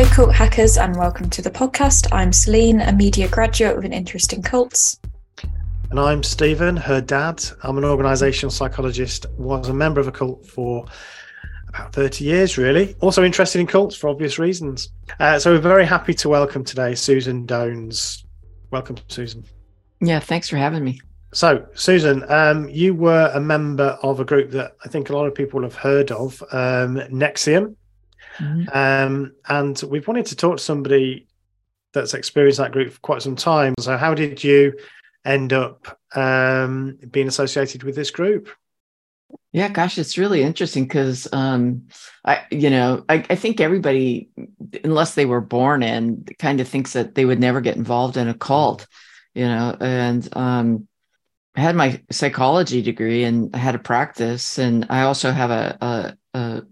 Hello, cult hackers, and welcome to the podcast. I'm Celine, a media graduate with an interest in cults. And I'm Stephen, her dad. I'm an organizational psychologist, was a member of a cult for about 30 years, really. Also interested in cults for obvious reasons. Uh, so we're very happy to welcome today Susan Dones. Welcome, Susan. Yeah, thanks for having me. So, Susan, um, you were a member of a group that I think a lot of people have heard of, um, NXIVM. Mm-hmm. Um, and we've wanted to talk to somebody that's experienced that group for quite some time. So, how did you end up um, being associated with this group? Yeah, gosh, it's really interesting because um, I, you know, I, I, think everybody, unless they were born in, kind of thinks that they would never get involved in a cult, you know. And um, I had my psychology degree and I had a practice, and I also have a, a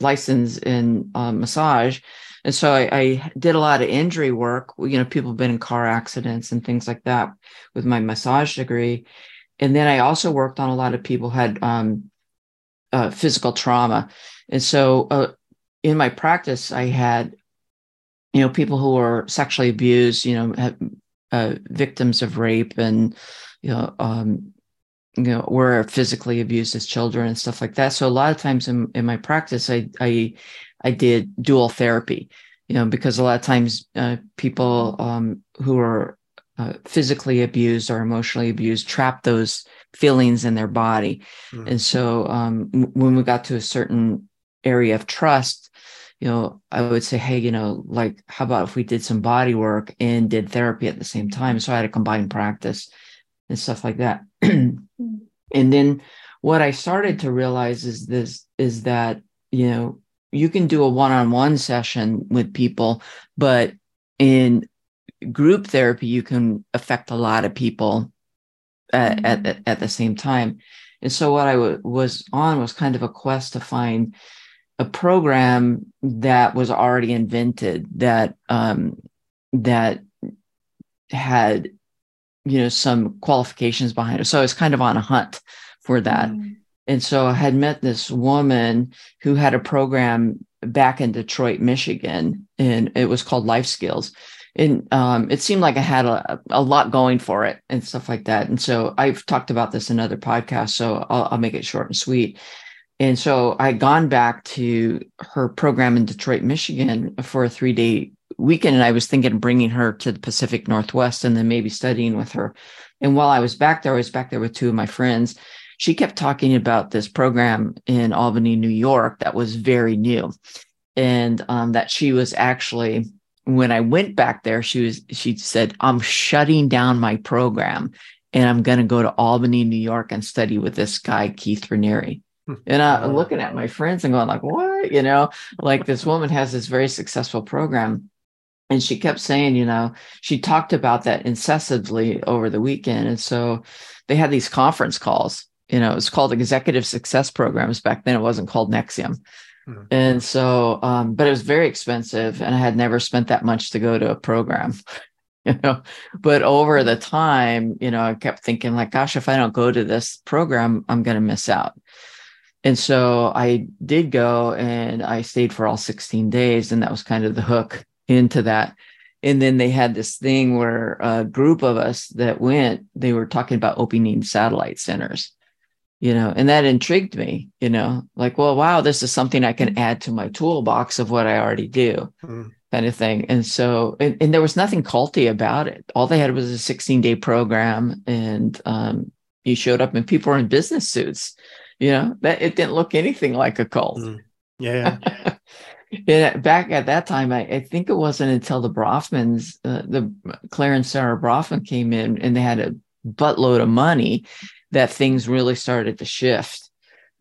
license in uh, massage. And so I, I, did a lot of injury work. You know, people have been in car accidents and things like that with my massage degree. And then I also worked on a lot of people had um, uh, physical trauma. And so uh, in my practice, I had, you know, people who were sexually abused, you know, uh, victims of rape and, you know, um, you know were physically abused as children and stuff like that. So a lot of times in, in my practice i i i did dual therapy you know because a lot of times uh, people um, who are uh, physically abused or emotionally abused trap those feelings in their body. Mm. and so um, when we got to a certain area of trust you know i would say hey you know like how about if we did some body work and did therapy at the same time? So i had a combined practice and stuff like that. and then what I started to realize is this is that, you know, you can do a one-on-one session with people, but in group therapy, you can affect a lot of people at, mm-hmm. at, at the same time. And so what I w- was on was kind of a quest to find a program that was already invented that um, that had you know some qualifications behind it. So i was kind of on a hunt for that. Mm. and so i had met this woman who had a program back in detroit michigan and it was called life skills. And um, it seemed like i had a, a lot going for it and stuff like that. And so i've talked about this in other podcasts so I'll, I'll make it short and sweet. And so i had gone back to her program in detroit michigan for a three day weekend and I was thinking of bringing her to the Pacific Northwest and then maybe studying with her. And while I was back there, I was back there with two of my friends. She kept talking about this program in Albany, New York that was very new. And um, that she was actually, when I went back there, she was, she said, I'm shutting down my program and I'm going to go to Albany, New York and study with this guy, Keith Raniere. Hmm. And I'm looking at my friends and going like, what? You know, like this woman has this very successful program and she kept saying you know she talked about that incessantly over the weekend. And so they had these conference calls you know it was called executive success programs. Back then it wasn't called NXIVM mm-hmm. and so um, but it was very expensive and i had never spent that much to go to a program you know. But over the time you know i kept thinking like gosh if i don't go to this program i'm going to miss out. And so i did go and i stayed for all 16 days and that was kind of the hook into that. And then they had this thing where a group of us that went, they were talking about opening satellite centers, you know, and that intrigued me, you know, like, well, wow, this is something I can add to my toolbox of what I already do. Mm. Kind of thing. And so, and, and, there was nothing culty about it. All they had was a 16 day program, and um, you showed up, and people were in business suits. You know, that it didn't look anything like a cult. Mm. Yeah. yeah. Yeah, back at that time, I, I, think it wasn't until the Bronfmans, uh, the Claire and Sarah Bronfman came in and they had a buttload of money that things really started to shift,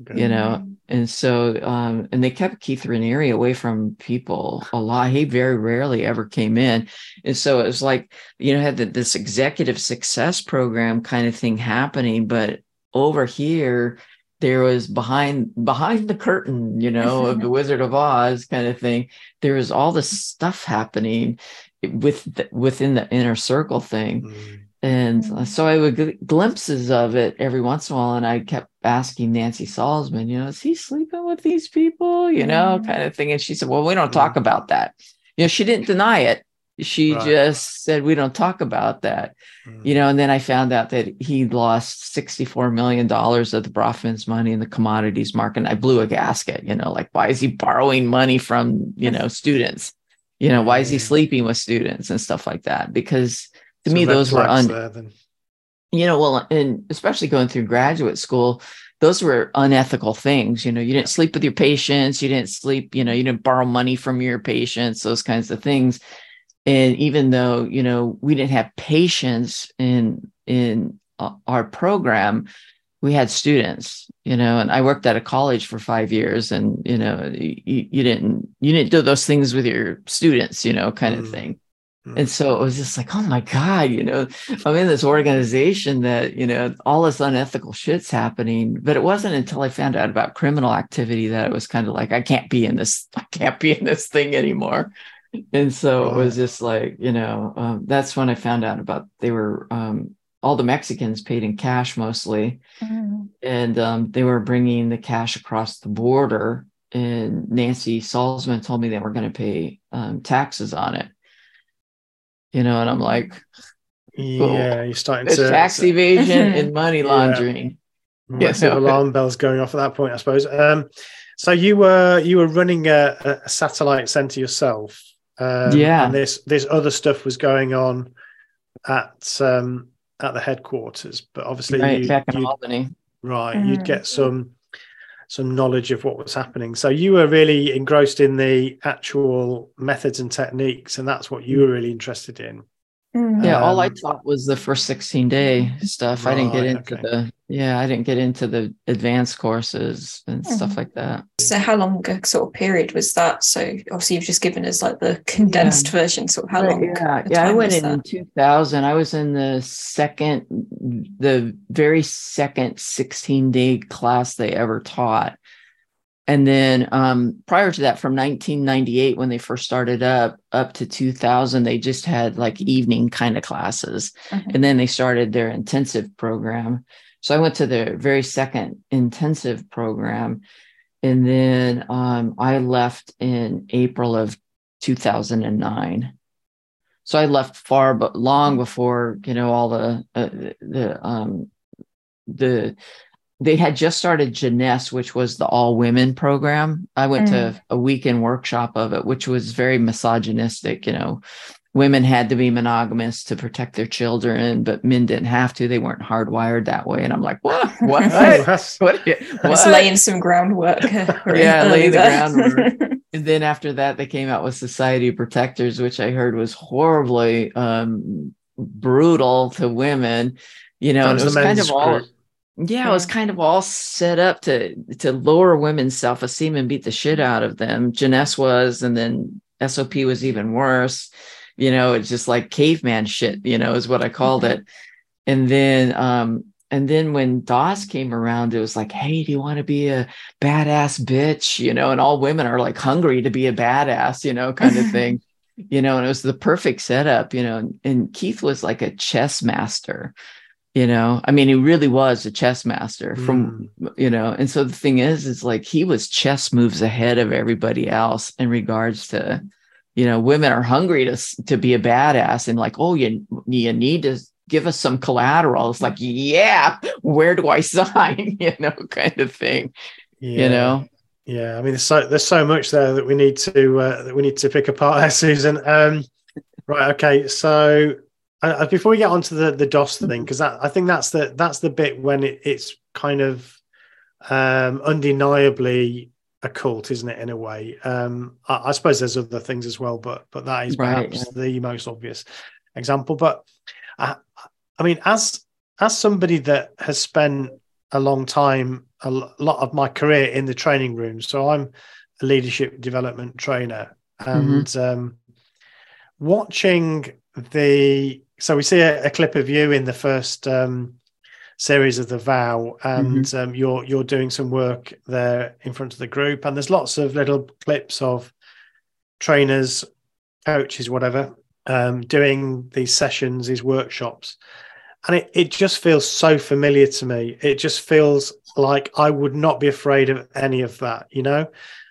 okay. you know? And so, um, and they kept Keith Raniere away from people a lot. He very rarely ever came in. And so it was like, you know, had the, this executive success program kind of thing happening, but over here, there was behind behind the curtain you know of the wizard of oz kind of thing there was all this stuff happening with the, within the inner circle thing mm. and mm. so i would get glimpses of it every once in a while and i kept asking nancy salzman you know is he sleeping with these people you know mm. kind of thing and she said well we don't talk about that you know, she didn't deny it. She Right. just said, we don't talk about that. Mm. You know, and then I found out that he lost $64 million of the Bronfman's money in the commodities market. And I blew a gasket, you know, like, why is he borrowing money from, you know, students? You know, why is he sleeping with students and stuff like that? Because to Some me, those were un- you know, well, and especially going through graduate school, those were unethical things. You know, you didn't sleep with your patients, you didn't sleep, you know, you didn't borrow money from your patients, those kinds of things. And even though, you know, we didn't have patients in in our program, we had students, you know, and I worked at a college for five years and, you know, you, you didn't, you didn't do those things with your students, you know, kind of Mm. thing. Mm. And so it was just like, oh my God, you know, I'm in this organization that, you know, all this unethical shit's happening. But it wasn't until I found out about criminal activity that it was kind of like, I can't be in this, I can't be in this thing anymore. And so it was just like, you know, um, that's when I found out about they were, um, all the Mexicans paid in cash mostly Mm. and um, they were bringing the cash across the border. And Nancy Salzman told me they were going to pay um, taxes on it. You know, and I'm like, Yeah, you're starting it's to tax evasion and money Yeah. laundering. massive Yeah. alarm bells going off at that point, I suppose. Um, so you were you were running a, a satellite center yourself, um, Yeah. and this this other stuff was going on at um, at the headquarters, but obviously Right you, back in you Albany. right you'd Mm. get some some knowledge of what was happening. So you were really engrossed in the actual methods and techniques, and that's what you were really interested in. Mm. Yeah, all I Um, taught was the first 16 day stuff. I didn't get into okay. the yeah, I didn't get into the advanced courses and stuff Mhm. like that. So how long a sort of period was that? So obviously you've just given us like the condensed version. Sort of how long? Yeah, yeah. I went in in that? 2000. I was in the second, the very second 16 day class they ever taught. And then um, prior to that, from 1998, when they first started up, up to 2000, they just had like evening kind of classes. Mhm. And then they started their intensive program. So I went to their very second intensive program. And then um, I left in April of 2009. So I left far, but long before you know all the uh, the um the they had just started Jness, which was the all women program. I went to a weekend workshop of it, which was very misogynistic. You know, women had to be monogamous to protect their children, but men didn't have to. They weren't hardwired that way. And I'm like, what? What? That's- what? Just laying some groundwork. Yeah, early laying the groundwork. And then after that, they came out with Society of Protectors, which I heard was horribly um, brutal to women. You know, it was was kind of all. group. Yeah, it was kind of all set up to to lower women's self esteem and beat the shit out of them. Jness was, and then SOP was even worse. You know, it's just like caveman shit. You know, is what I called it. And then, um, and then when DOS came around, it was like, hey, do you want to be a badass bitch? You know, and all women are like hungry to be a badass. You know, kind of thing. You know, and it was the perfect setup. You know, and, and Keith was like a chess master you know i mean he really was a chess master from you know and so the thing is is like he was chess moves ahead of everybody else in regards to you know women are hungry to to be a badass and like oh you you need to give us some collateral it's like yeah where do i sign you know kind of thing Yeah. you know Yeah, I mean, there's so there's so much there that we need to uh, that we need to pick apart there, Susan. Um, right, okay. So uh, before we get onto the the DOS thing, because I think that's the that's the bit when it, it's kind of um, undeniably a cult, isn't it? In a way, um, I, I suppose there's other things as well, but but that is Right, perhaps the most obvious example. But I, I mean, as as somebody that has spent a long time, a lot of my career in the training room. So I'm a leadership development trainer, and um, watching the. So we see a, a clip of you in the first um, series of the vow, and um, you're you're doing some work there in front of the group, and there's lots of little clips of trainers, coaches, whatever, um, doing these sessions, these workshops. And it, it just feels so familiar to me. It just feels like i would not be afraid of any of that you know?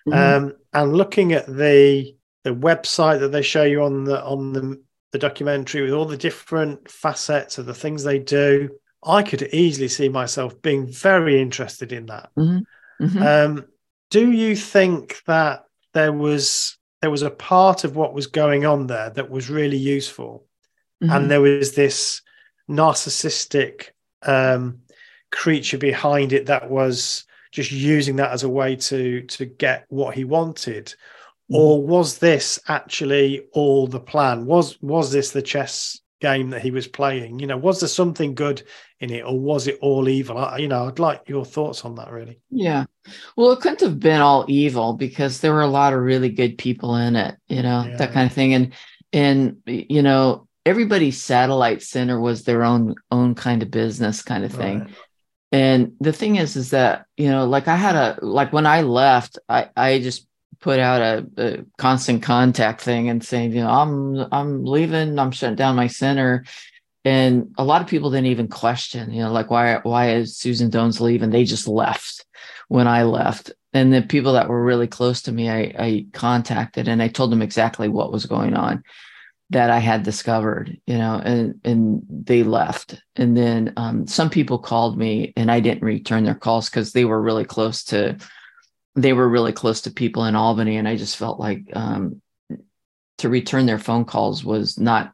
Mhm. um and looking at the the website that they show you on the on the the documentary with all the different facets of the things they do. I could easily see myself being very interested in that. Mm-hmm. Mm-hmm. Um, do you think that there was there was a part of what was going on there that was really useful, Mm-hmm. and there was this narcissistic um, creature behind it that was just using that as a way to to get what he wanted. Or was this actually all the plan was was this the chess game that he was playing you know was there something good in it or was it all evil I, you know i'd like your thoughts on that really Yeah. Well, it couldn't have been all evil because there were a lot of really good people in it, you know, Yeah. that kind of thing. And and you know, everybody's satellite center was their own own kind of business kind of thing. Right. And the thing is, is that, you know, like I had a like when I left, I I just put out a, a constant contact thing and saying, you know, I'm I'm leaving, I'm shutting down my center. And a lot of people didn't even question, you know, like why why is Susan Dones leaving? They just left when I left. And the people that were really close to me, I, I contacted and I told them exactly what was going on that I had discovered, you know, and and they left. And then um, some people called me and I didn't return their calls because they were really close to they were really close to people in Albany. And I just felt like um, to return their phone calls was not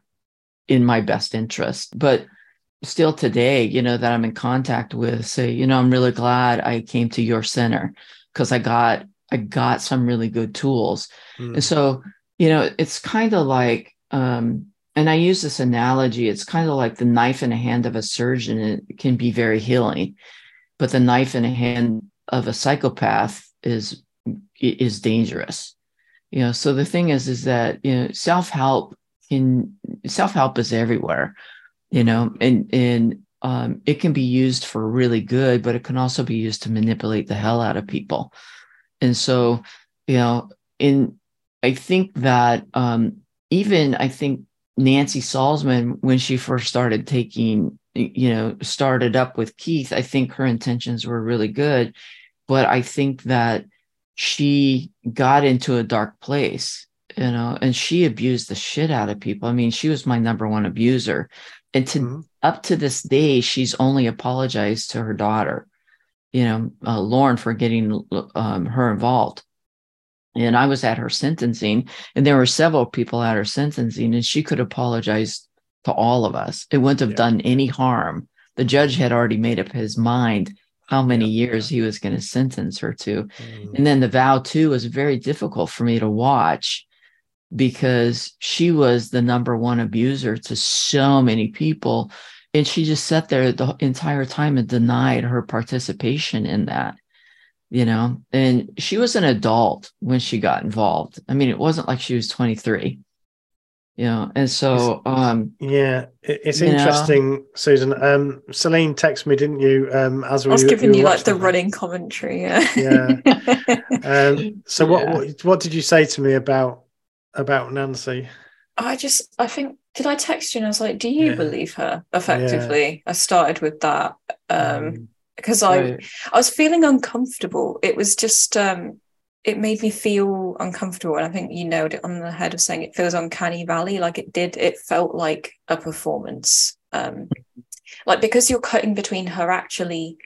in my best interest. But still today, you know, that I'm in contact with say, you know, I'm really glad I came to your center because I got I got some really good tools. Mm. And so, you know, it's kind of like um and I use this analogy, it's kind of like the knife in the hand of a surgeon it can be very healing, but the knife in the hand of a psychopath is is dangerous. You know, so the thing is is that, you know, self-help can self-help is everywhere you know and and um, it can be used for really good but it can also be used to manipulate the hell out of people and so you know in i think that um, even i think nancy salzman when she first started taking you know started up with keith i think her intentions were really good but i think that she got into a dark place you know and she abused the shit out of people. I mean she was my number one abuser. And to Mhm. up to this day she's only apologized to her daughter you know uh, lauren for getting um, her involved. And i was at her sentencing and there were several people at her sentencing and she could apologize to all of us. It wouldn't have Yeah. done any harm. The judge had already made up his mind how many Yeah. years he was going to sentence her to Mm. and then the vow too was very difficult for me to watch because she was the number one abuser to so many people. And she just sat there the entire time and denied her participation in that, you know. And she was an adult when she got involved. I mean, it wasn't like she was 23, you know. And so, um, Yeah, it's You know? interesting, Susan. Um, Celine texted me, didn't you? Um, as we I was we giving were you like the running commentary. Yeah. Yeah. Um, so what, Yeah. what what did you say to me about about Nancy? I just, I think, did I text you and I was like, do you Yeah. believe her effectively? I started with that um, Mm, because I, right. I was feeling uncomfortable. It was just, um, it made me feel uncomfortable. And I think you nailed it on the head of saying it feels uncanny valley. Like it did, it felt like a performance. Um, like because you're cutting between her actually,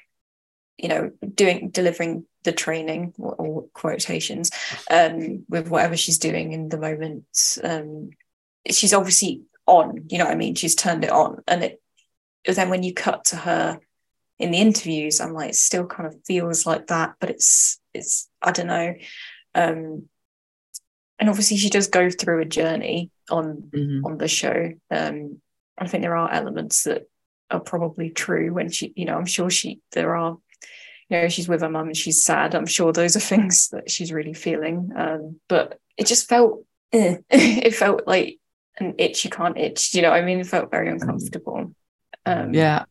you know, doing, delivering the training or, or quotations um, with whatever she's doing in the moment. Um, she's obviously on, you know what I mean? She's turned it on. And it, then when you cut to her in the interviews, I'm like, it still kind of feels like that, but it's, it's, I don't know. Um, and obviously she does go through a journey on, Mhm. on the show. Um, I think there are elements that are probably true when she, you know, I'm sure she, there are, you know, she's with her mum and she's sad. I'm sure those are things that she's really feeling. Um, but it just felt, eh. it felt like an itch you can't itch. You know, what I mean, it felt very uncomfortable. Um, Yeah.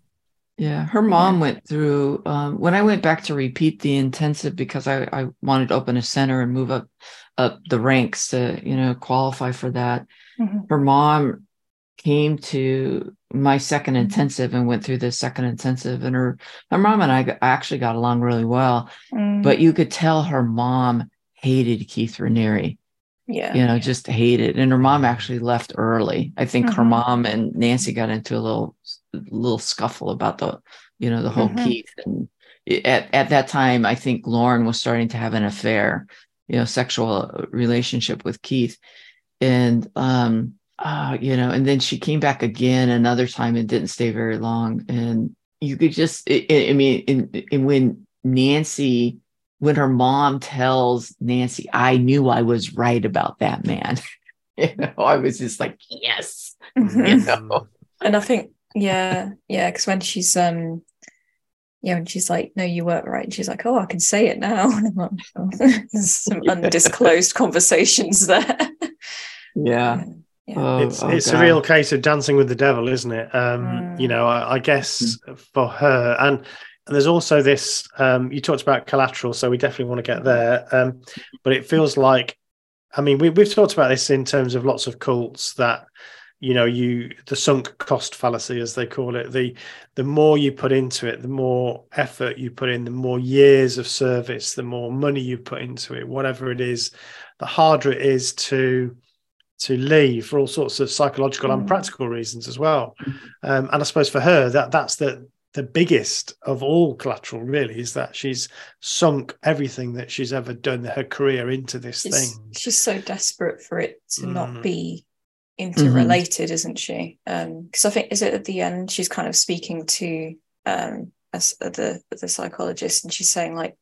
Yeah. Her mom went through um, when I went back to repeat the intensive because I, I wanted to open a center and move up up the ranks to, you know, qualify for that. Mhm. Her mom came to my second intensive and went through the second intensive and her her mom and I actually got along really well Mm. but you could tell her mom hated Keith Raniere Yeah. You know, just hated. And her mom actually left early. I think mm-hmm. her mom and Nancy got into a little little scuffle about the, you know, the whole mm-hmm. Keith. And at, at that time, I think Lauren was starting to have an affair, you know, sexual relationship with Keith. And um, uh, you know, and then she came back again another time and didn't stay very long. And you could just, I, I mean, in, in when Nancy, when her mom tells Nancy, I knew I was right about that man. you know, I was just like, yes. Mm-hmm. You know? And I think, yeah, yeah, because when she's um yeah, when she's like, no, you weren't right. And she's like, oh, I can say it now. oh. There's some undisclosed conversations there. Yeah. yeah. Yeah. Oh, it's oh, it's God. a real case of dancing with the devil, isn't it? Um, mm. You know, I, I guess mm. for her, and, and there's also this. Um, you talked about collateral, so we definitely want to get there. Um, but it feels like, I mean, we, we've talked about this in terms of lots of cults that you know you the sunk cost fallacy as they call it the the more you put into it the more effort you put in the more years of service the more money you put into it whatever it is the harder it is to to leave for all sorts of psychological mm. and practical reasons as well. Um, and I suppose for her, that that's the the biggest of all collateral really is that she's sunk everything that she's ever done her career into this she's, thing. She's so desperate for it to mm. not be interrelated, mm-hmm. isn't she? Because um, I think is it at the end she's kind of speaking to um, as uh, the the psychologist, and she's saying like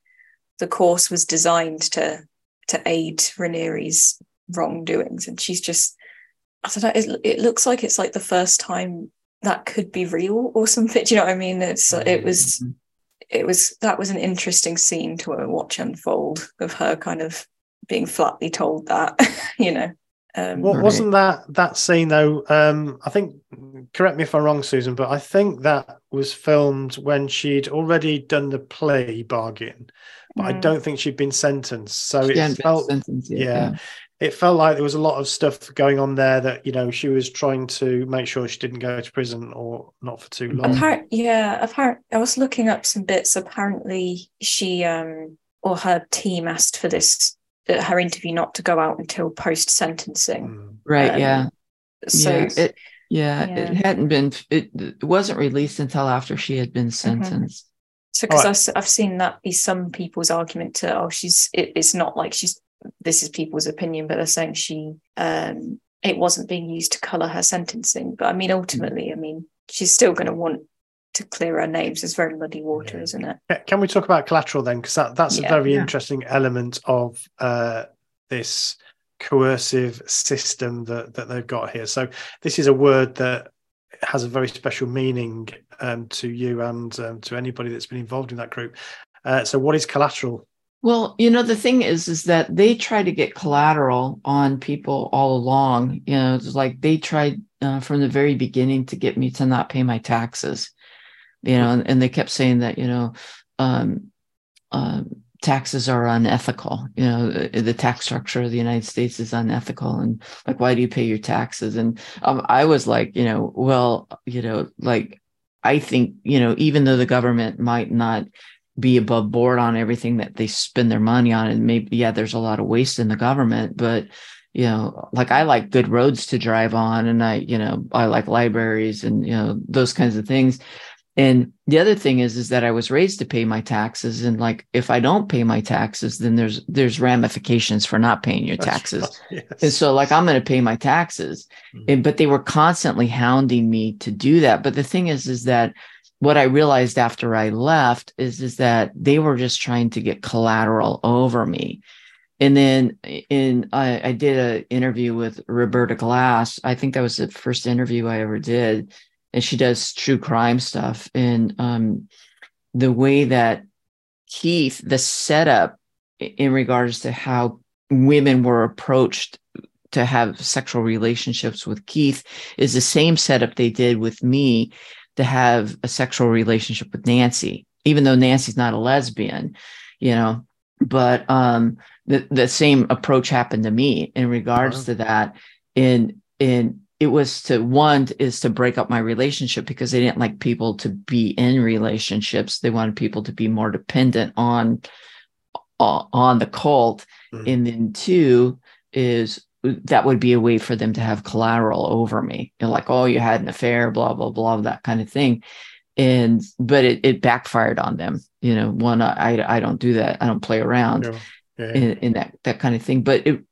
the course was designed to to aid Raniere's wrongdoings and she's just i don't know it, it looks like it's like the first time that could be real or something do you know what i mean it's it was mm-hmm. it was that was an interesting scene to watch unfold of her kind of being flatly told that you know um, well, wasn't that that scene though? Um, I think. Correct me if I'm wrong, Susan, but I think that was filmed when she'd already done the plea bargain, but mm. I don't think she'd been sentenced. So she it felt, yet, yeah, yeah, it felt like there was a lot of stuff going on there that you know she was trying to make sure she didn't go to prison or not for too long. Appar- yeah, apparent. I was looking up some bits. Apparently, she um or her team asked for this uh, her interview not to go out until post sentencing. Mm. Right. Um, yeah. So yeah, it, yeah, yeah, it hadn't been. It, it, wasn't released until after she had been mm-hmm. sentenced. Mm-hmm. So, because right. I've seen that be some people's argument to, oh, she's. It, it's not like she's this is people's opinion, but they're saying she um, it wasn't being used to colour her sentencing. But I mean, ultimately, I mean, she's still going to want to clear her names. It's very muddy water, yeah. isn't it? Can we talk about collateral then? Because that, that's yeah, a very yeah. interesting element of uh, this coercive system that, that they've got here. So this is a word that has a very special meaning um, to you and um, to anybody that's been involved in that group. Uh, so what is collateral? Well, you know, the thing is, is that they try to get collateral on people all along. You know, it's like they tried uh, from the very beginning to get me to not pay my taxes. You know, and, and they kept saying that, you know, um, uh, taxes are unethical. You know, the, tax structure of the United States is unethical, and like, why do you pay your taxes? And um, I was like, you know, well, you know, like I think, you know, even though the government might not be above board on everything that they spend their money on. And maybe, yeah, there's a lot of waste in the government, but you know, like I like good roads to drive on and I, you know, I like libraries and, you know, those kinds of things. And the other thing is, is that I was raised to pay my taxes. And like, if I don't pay my taxes, then there's, there's ramifications for not paying your taxes. Right. Yes. And so like, I'm going to pay my taxes. Mm-hmm. And, but they were constantly hounding me to do that. But the thing is, is that what I realized after I left is, is that they were just trying to get collateral over me. And then in I, I did an interview with Roberta Glass. I think that was the first interview I ever did. And she does true crime stuff. And um, the way that Keith, the setup in regards to how women were approached to have sexual relationships with Keith is the same setup they did with me to have a sexual relationship with Nancy, even though Nancy's not a lesbian, you know. But um, the the same approach happened to me in regards wow. to that. In in it was to one is to break up my relationship because they didn't like people to be in relationships. They wanted people to be more dependent on on the cult, mm-hmm. and then two is that would be a way for them to have collateral over me. You know, like, oh, you had an affair, blah, blah, blah, that kind of thing. And but it, it backfired on them. You know, one, I I don't do that. I don't play around yeah. Yeah. In, in that that kind of thing. But it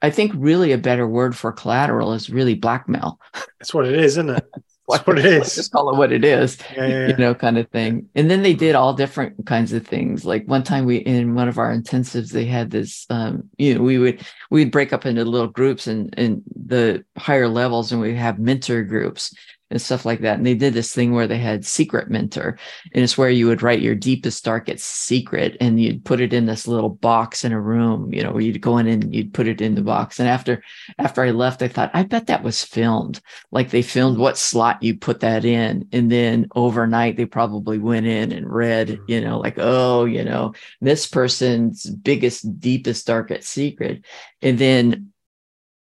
I think really a better word for collateral is really blackmail. That's what it is, isn't it? That's what it is. Just call it what it is, yeah, yeah, you know, kind of thing. And then they did all different kinds of things. Like one time we in one of our intensives, they had this. Um, you know, we would we'd break up into little groups and and the higher levels, and we have mentor groups and stuff like that. And they did this thing where they had secret mentor, and it's where you would write your deepest, darkest secret, and you'd put it in this little box in a room. You know, where you'd go in and you'd put it in the box. And after after I left, I thought, I bet that was filmed. Like they filmed what slot you put that in, and then overnight they probably went in and read. Mm-hmm. You know, like oh, you know, this person's biggest, deepest, darkest secret, and then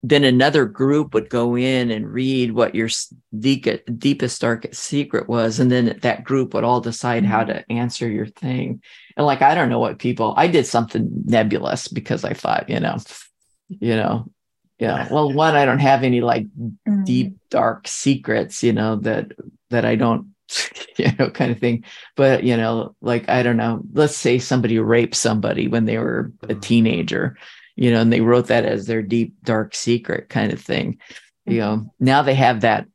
then another group would go in and read what your deepest darkest secret was and then that group would all decide how mm-hmm. to answer your thing and like i don't know what people i did something nebulous because i thought you know you know yeah well one i don't have any like deep dark secrets you know that that i don't you know kind of thing but you know like i don't know let's say somebody raped somebody when they were a mm. teenager you know, and they wrote that as their deep, dark secret kind of thing. You know, now they have that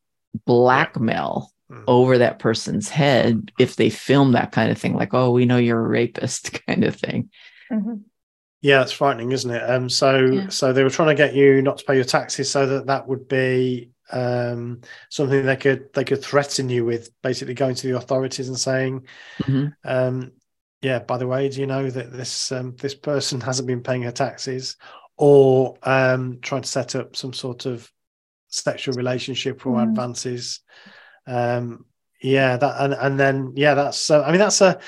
blackmail mm-hmm. over that person's head if they film that kind of thing, like, oh, we know you're a rapist kind of thing. Mm-hmm. Yeah, it's frightening, isn't it? Um, so yeah. so they were trying to get you not to pay your taxes, so that that would be um, something they could they could threaten you with, basically going to the authorities and saying, mm-hmm. um, yeah, by the way, do you know that this um, this person hasn't been paying her taxes, or um, trying to set up some sort of sexual relationship or mm. advances? Um, yeah, that and and then yeah, that's uh, I mean that's a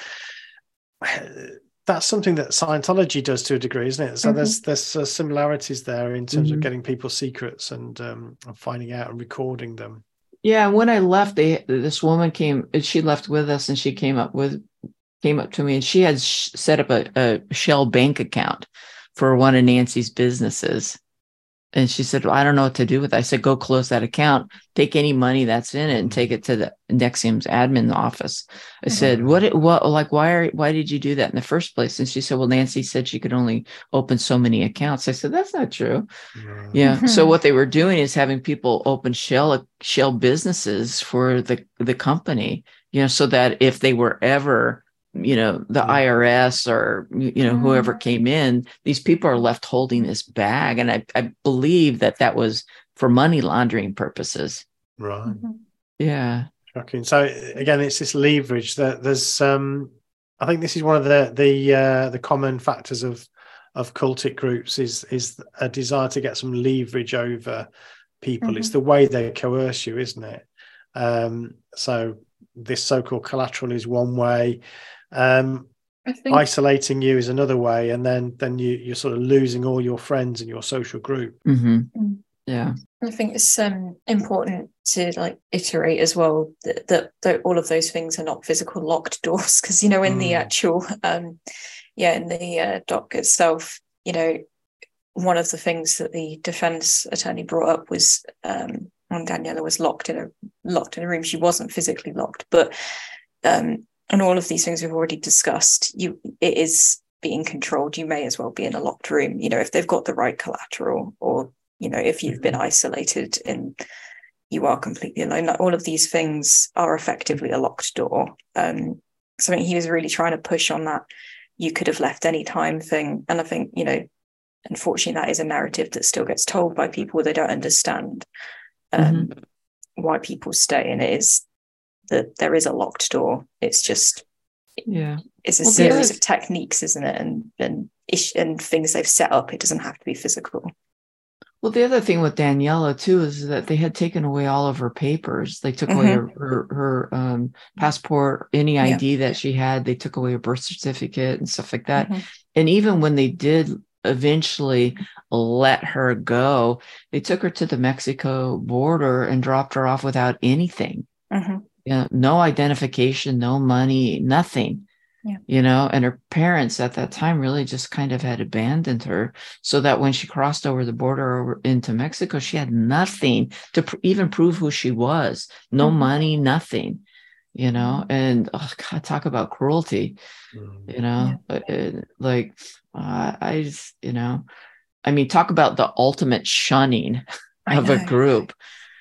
that's something that Scientology does to a degree, isn't it? So mm-hmm. there's there's uh, similarities there in terms mm-hmm. of getting people's secrets and um, and finding out and recording them. Yeah, when I left, they this woman came. She left with us, and she came up with came up to me and she had sh- set up a, a shell bank account for one of Nancy's businesses. And she said, well, I don't know what to do with it. I said, go close that account, take any money that's in it and take it to the NXIVM's admin office. I said, mm-hmm. what, what, like, why are, why did you do that in the first place? And she said, well, Nancy said she could only open so many accounts. I said, that's not true. Mm-hmm. Yeah. So what they were doing is having people open shell, shell businesses for the, the company, you know, so that if they were ever you know the irs or you know whoever mm-hmm. came in these people are left holding this bag. And i, I believe that that was for money laundering purposes. Right. Mm-hmm. yeah. Shocking. So again it's this leverage that there's um i think this is one of the the uh the common factors of of cultic groups is is a desire to get some leverage over people. Mm-hmm. it's the way they coerce you isn't it? Um so this so-called collateral is one way um, think... Isolating you is another way, and then then you you're sort of losing all your friends and your social group. Mm-hmm. Mm. Yeah, I think it's um, important to like iterate as well that, that, that all of those things are not physical locked doors because you know in mm. the actual um, yeah in the uh, doc itself you know one of the things that the defense attorney brought up was um, when Daniela was locked in a locked in a room. She wasn't physically locked, but um, and all of these things we've already discussed you it is being controlled. You may as well be in a locked room you know if they've got the right collateral or you know if you've been mm-hmm. isolated and you are completely alone like all of these things are effectively a locked door. Um so i think he was really trying to push on that. You could have left any time thing. And i think you know unfortunately that is a narrative that still gets told by people. They don't understand um, mm-hmm. why people stay and it is that there is a locked door. It's just yeah, it's a well, series of techniques, isn't it? And and ish, and things they've set up. It doesn't have to be physical. Well, the other thing with Daniela too is that they had taken away all of her papers. They took mm-hmm. away her her, her um, passport, any ID yeah. that she had. They took away her birth certificate and stuff like that. Mm-hmm. And even when they did eventually let her go, they took her to the Mexico border and dropped her off without anything. Mm-hmm. Yeah, no identification, no money, nothing. Yeah. You know, and her parents at that time really just kind of had abandoned her so that when she crossed over the border over into Mexico, she had nothing to pr- even prove who she was no Mhm. money, nothing, you know, and oh, God, talk about cruelty Mm. you know uh, uh, like uh, i just you know i mean talk about the ultimate shunning of a group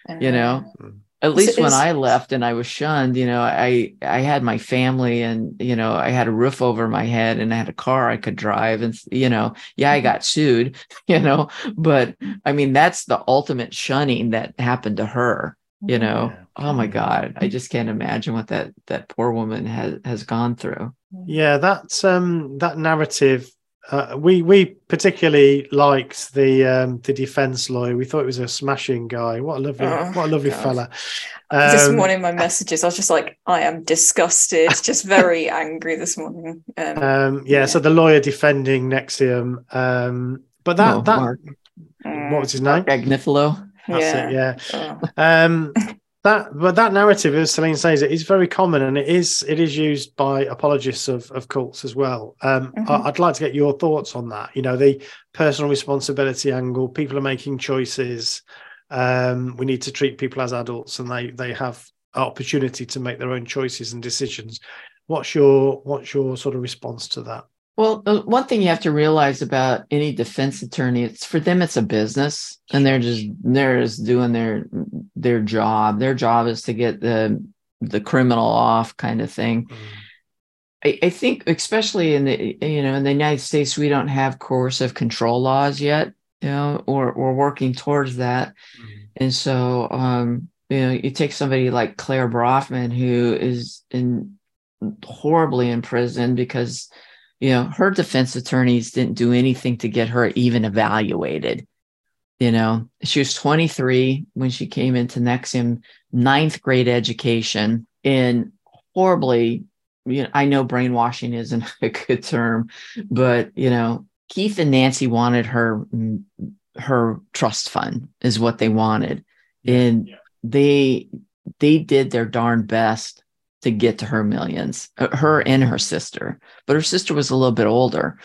I you know Mm. At least when i left and i was shunned you know i i had my family and you know i had a roof over my head and i had a car i could drive and you know yeah i Mhm. got sued you know but i mean that's the ultimate shunning that happened to her you know Yeah. oh my god i just can't imagine what that that poor woman has has gone through Yeah, that's um that narrative. Uh, we we particularly liked the um the defense lawyer. We thought it was a smashing guy. What a lovely, Oh, what a lovely God. fella. this Um, morning, my messages, I was just like, I am disgusted, just very angry this morning. Um, Um, yeah, so the lawyer defending NXIVM. Um, but that Oh, that Mark what was his name? Agnifilo. That's yeah. it. Yeah. Oh, Um, that but that narrative, as Celine says, it is very common, and it is it is used by apologists of of cults as well. Um, Mhm. I, I'd like to get your thoughts on that. You know, the personal responsibility angle. People are making choices. Um, we need to treat people as adults, and they they have opportunity to make their own choices and decisions. What's your what's your sort of response to that? Well, one thing you have to realize about any defense attorney, it's for them, it's a business, and they're just they're just doing their their job. Their job is to get the the criminal off, kind of thing. I, I think, especially in the you know in the United States, we don't have coercive control laws yet, you know, or we're working towards that. And so, um, you know, you take somebody like Claire Bronfman, who is in horribly in prison because, you know, her defense attorneys didn't do anything to get her even evaluated. You know, she was 23 when she came into NXIVM, ninth grade education, in horribly, you know, I know brainwashing isn't a good term, but you know, Keith and Nancy wanted her mm, her trust fund is what they wanted and they they did their darn best to get to her millions uh, her and her sister but her sister was a little bit older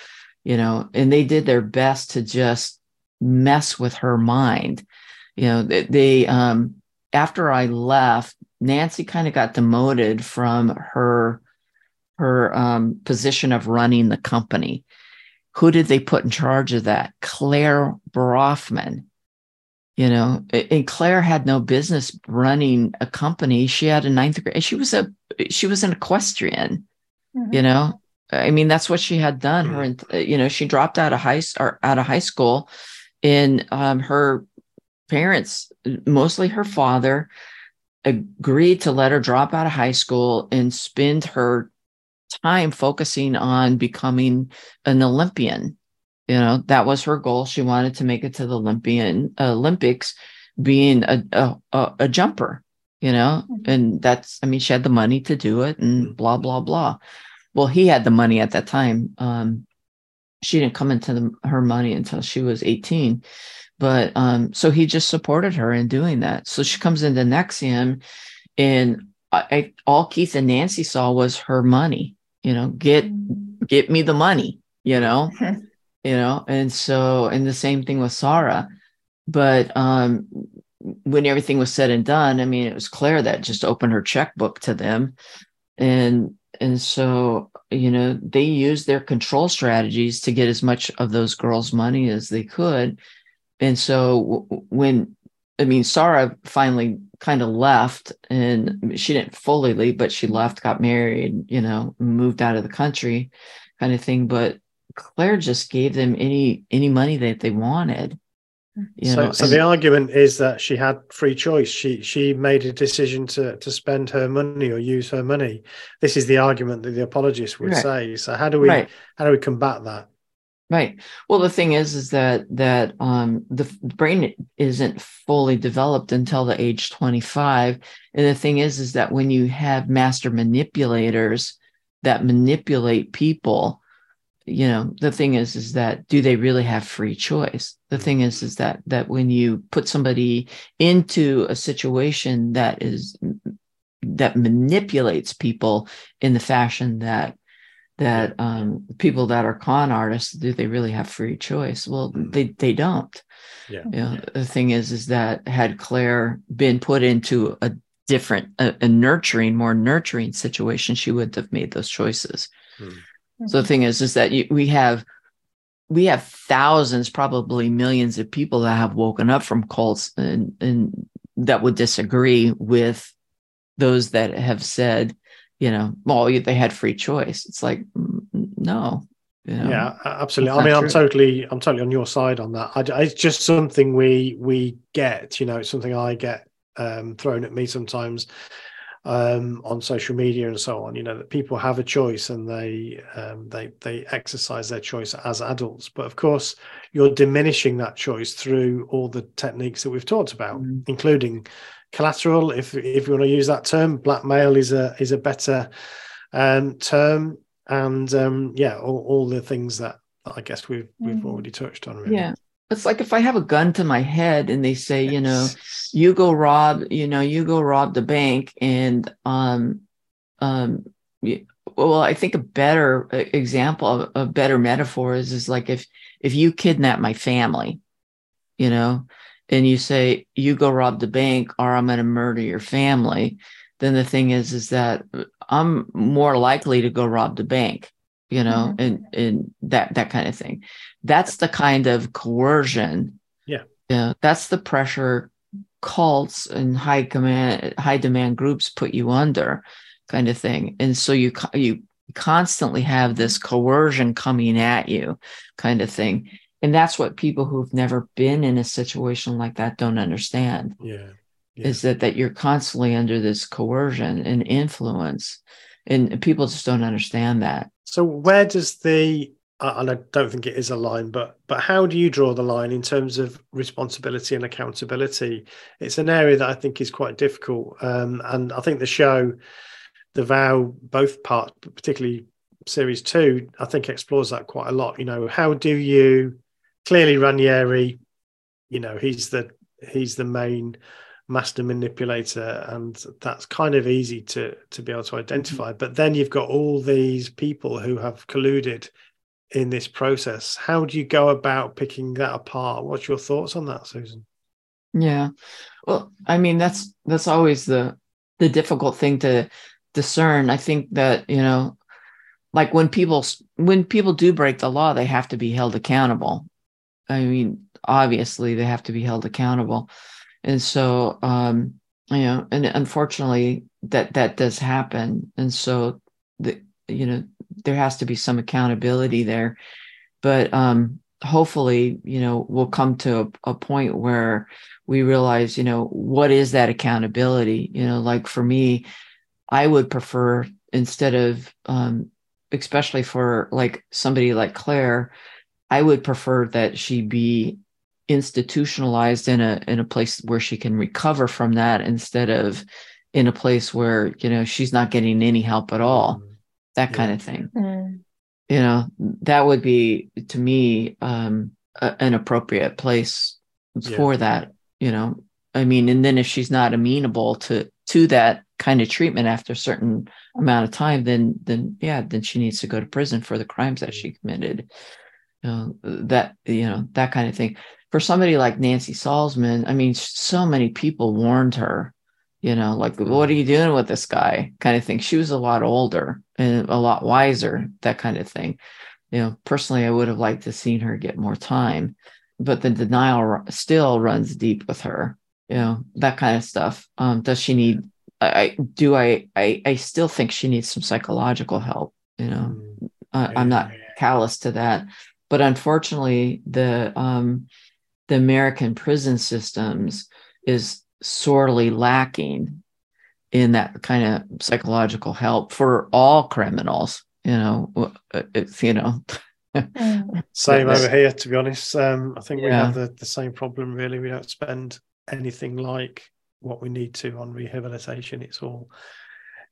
you know and they did their best to just mess with her mind you know they, they um after i left nancy kind of got demoted from her her um position of running the company who did they put in charge of that? Claire Bronfman. You know, and Claire had no business running a company. She had a ninth grade. She was a she was an equestrian. mhm. You know, I mean that's what she had done. Her, Mm. you know, she dropped out of high or out of high school, and um, her parents, mostly her father, agreed to let her drop out of high school and spend her time focusing on becoming an Olympian. You know, that was her goal. She wanted to make it to the Olympian Olympics, being a a, a, a jumper. You know, Mhm. and that's I mean, she had the money to do it, and blah blah blah. Well, he had the money at that time. Um, she didn't come into the, her money until she was eighteen, but um, so he just supported her in doing that. So she comes into NXIVM, and I, I all Keith and Nancy saw was her money. You know, get get me the money. You know. you know, and so and the same thing with Sarah. But um, when everything was said and done, I mean, it was Claire that just opened her checkbook to them, and and so you know they used their control strategies to get as much of those girls' money as they could, and so when I mean, Sarah finally kind of left and she didn't fully leave, but she left, got married, you know, moved out of the country kind of thing. But Claire just gave them any any money that they wanted. You so, know, so the argument is that she had free choice. She she made a decision to to spend her money or use her money. This is the argument that the apologists would Right. say. So how do we right. how do we combat that? Right. Well, the thing is, is that that um, the brain isn't fully developed until the age twenty five, and the thing is, is that when you have master manipulators that manipulate people, you know, the thing is, is that do they really have free choice? The thing is, is that that when you put somebody into a situation that is that manipulates people in the fashion that that um, people that are con artists do they really have free choice well mm. they they don't yeah you know, the thing is is that had claire been put into a different a, a nurturing more nurturing situation she wouldn't have made those choices mm. So the thing is is that you, we have we have thousands probably millions of people that have woken up from cults and and that would disagree with those that have said you know, well, they had free choice. It's like, mm, no. You know, yeah, absolutely. I mean, I'm totally, I'm totally on your side on that. I, it's just something we we get. You know, it's something I get um, thrown at me sometimes um, on social media and so on. You know, that people have a choice and they um, they they exercise their choice as adults. But of course, you're diminishing that choice through all the techniques that we've talked about, mm. including collateral, if if you want to use that term. Blackmail is a is a better um, term, and um, yeah, all, all the things that I guess we've we've mm. already touched on. Really. Yeah, it's like if I have a gun to my head and they say, you know, you go rob, you know, you go rob the bank, and um, um, well, I think a better example, a better metaphor is is like if if you kidnap my family, you know, and you say you go rob the bank or i'm going to murder your family then the thing is is that i'm more likely to go rob the bank you know mm-hmm. and and that that kind of thing. That's the kind of coercion. Yeah. Yeah that's the pressure cults and high command high demand groups put you under kind of thing. And so you you constantly have this coercion coming at you kind of thing. And that's what people who've never been in a situation like that don't understand. Yeah, yeah. is that that you're constantly under this coercion and influence. And people just don't understand that. So where does the and I don't think it is a line, but but how do you draw the line in terms of responsibility and accountability? It's an area that I think is quite difficult, um, and I think the show, the vow, both part, particularly series two, I think explores that quite a lot. You know, how do you clearly Raniere, you know, he's the he's the main master manipulator, and that's kind of easy to to be able to identify. Mm-hmm. But then you've got all these people who have colluded in this process. How do you go about picking that apart? What's your thoughts on that, Susan? Yeah. Well, I mean, that's that's always the the difficult thing to discern. I think that, you know, like when people when people do break the law, they have to be held accountable. I mean, obviously they have to be held accountable. And so, um, you know, and unfortunately that that does happen. And so the, you know, there has to be some accountability there. But um, hopefully, you know, we'll come to a, a point where we realize, you know, what is that accountability? You know, like for me, I would prefer instead of um, especially for like somebody like Claire, I would prefer that she be institutionalized in a in a place where she can recover from that instead of in a place where you know she's not getting any help at all that yeah. kind of thing mm. you know that would be to me um a, an appropriate place yeah. for that you know i mean and then if she's not amenable to to that kind of treatment after a certain amount of time then then yeah then she needs to go to prison for the crimes that she committed you know, that you know that kind of thing for somebody like nancy salzman i mean so many people warned her you know like what are you doing with this guy? kind of thing. She was a lot older and a lot wiser that kind of thing. You know personally i would have liked to seen her get more time but the denial still runs deep with her you know that kind of stuff. Um does she need i do i i, I still think she needs some psychological help you know? Mm. I, i'm not callous to that but unfortunately, the um, the American prison systems is sorely lacking in that kind of psychological help for all criminals. You know, it's you know. same over here, to be honest. Um, I think yeah. we have the, the same problem. Really, we don't spend anything like what we need to on rehabilitation. It's all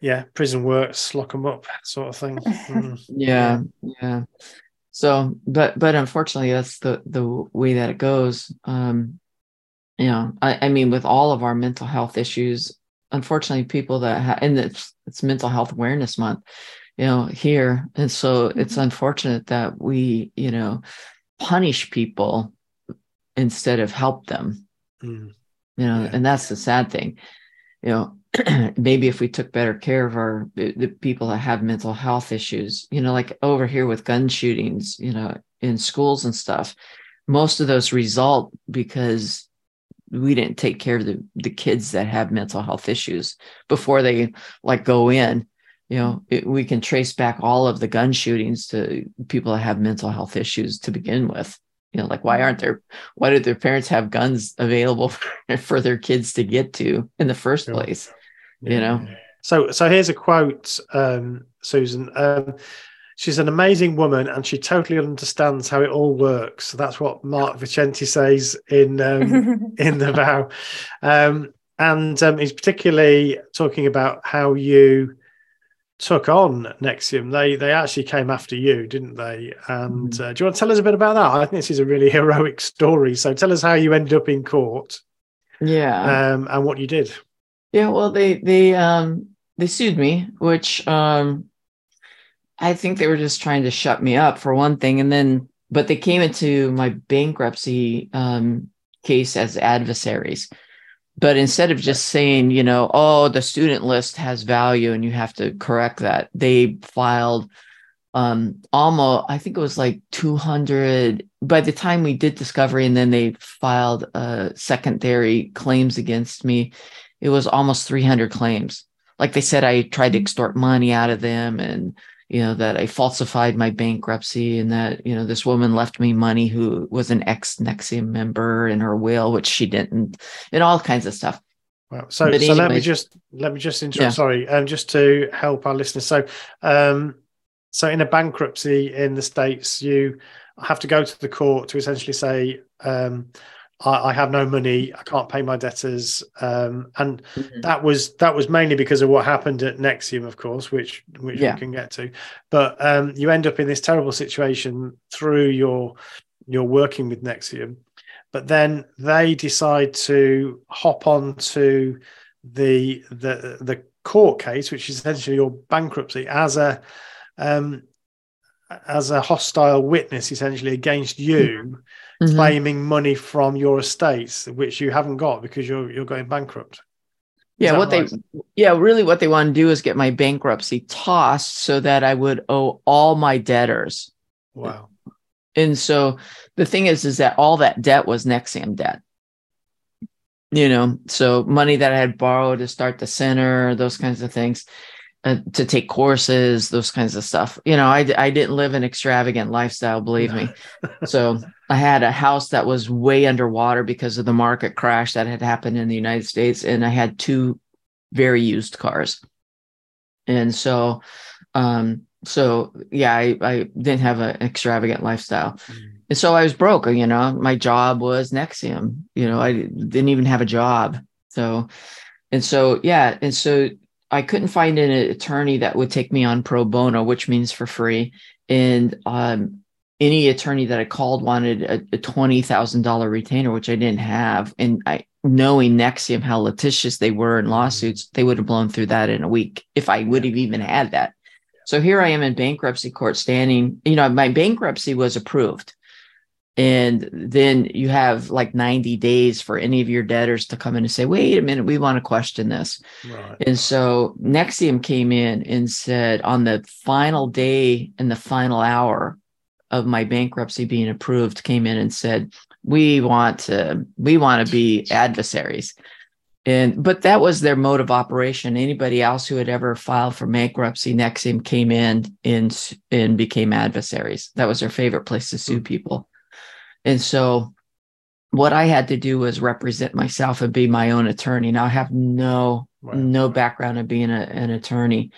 yeah, prison works, lock them up, sort of thing. Mm. yeah, yeah. So, but but unfortunately, that's the the way that it goes. Um, know, I, I mean, with all of our mental health issues, unfortunately, people that have, and it's it's Mental Health Awareness Month, you know, here. And so it's mm-hmm. unfortunate that we, you know, punish people instead of help them. Mm. You know, yeah. and that's the sad thing. You know, maybe if we took better care of our the people that have mental health issues, you know, like over here with gun shootings, you know, in schools and stuff, most of those result because we didn't take care of the, the kids that have mental health issues before they like go in you know it, we can trace back all of the gun shootings to people that have mental health issues to begin with. You know like why aren't there why did their parents have guns available for, for their kids to get to in the first place? Yeah. you know? So so here's a quote um, susan um, she's an amazing woman and she totally understands how it all works so that's what mark vicente says in um, in the vow um, and um, he's particularly talking about how you took on NXIVM. they they actually came after you, didn't they? And mm. uh, do you want to tell us a bit about that? I think this is a really heroic story. So tell us how you ended up in court. Yeah. Um, and what you did. Yeah. Well, they they um they sued me, which um I think they were just trying to shut me up for one thing, and then but they came into my bankruptcy um case as adversaries. But instead of just saying you know oh the student list has value and you have to correct that they filed um almost i think it was like 200 by the time we did discovery and then they filed uh secondary claims against me it was almost 300 claims. Like they said i tried to mm-hmm. extort money out of them and you know that i falsified my bankruptcy and that you know this woman left me money who was an ex NXIVM member in her will which she didn't and all kinds of stuff Wow. So, so anyways, let me just let me just interrupt. Yeah. Sorry, um, just to help our listeners. So, um, so in a bankruptcy in the states, you have to go to the court to essentially say, um, I, I, have no money, I can't pay my debtors, um, and mm-hmm. that was that was mainly because of what happened at NXIVM, of course, which which yeah. we can get to. But um, you end up in this terrible situation through your your working with NXIVM, but then they decide to hop on to the the the court case, which is essentially your bankruptcy, as a um, as a hostile witness, essentially against you mm-hmm. claiming money from your estates, which you haven't got because you're you're going bankrupt. Is yeah, what right? they yeah, really what they want to do is get my bankruptcy tossed so that I would owe all my debtors. Wow. And so the thing is is that all that debt was NXIVM debt. You know, so money that I had borrowed to start the center, those kinds of things uh, to take courses, those kinds of stuff. You know, I, I didn't live an extravagant lifestyle, believe me. so I had a house that was way underwater because of the market crash that had happened in the United States. And I had two very used cars. And so, um, so yeah, I, I didn't have an extravagant lifestyle. Mm. And so I was broke, you know, my job was NXIVM, you know, I didn't even have a job. So, and so, yeah. And so I couldn't find an attorney that would take me on pro bono, which means for free. And um, any attorney that I called wanted a, a twenty thousand dollar retainer, which I didn't have. And I, knowing NXIVM how litigious they were in lawsuits, they would have blown through that in a week if I would have even had that. So here I am in bankruptcy court, standing. You know, my bankruptcy was approved. And then you have like 90 days for any of your debtors to come in and say, wait a minute, we want to question this. Right. And so NXIVM came in and said, on the final day and the final hour of my bankruptcy being approved, came in and said, we want to, we want to be adversaries. And but that was their mode of operation. Anybody else who had ever filed for bankruptcy, NXIVM came in and, and became adversaries. That was their favorite place to sue hmm. people. And so what I had to do was represent myself and be my own attorney. Now I have no no background in being a, an attorney.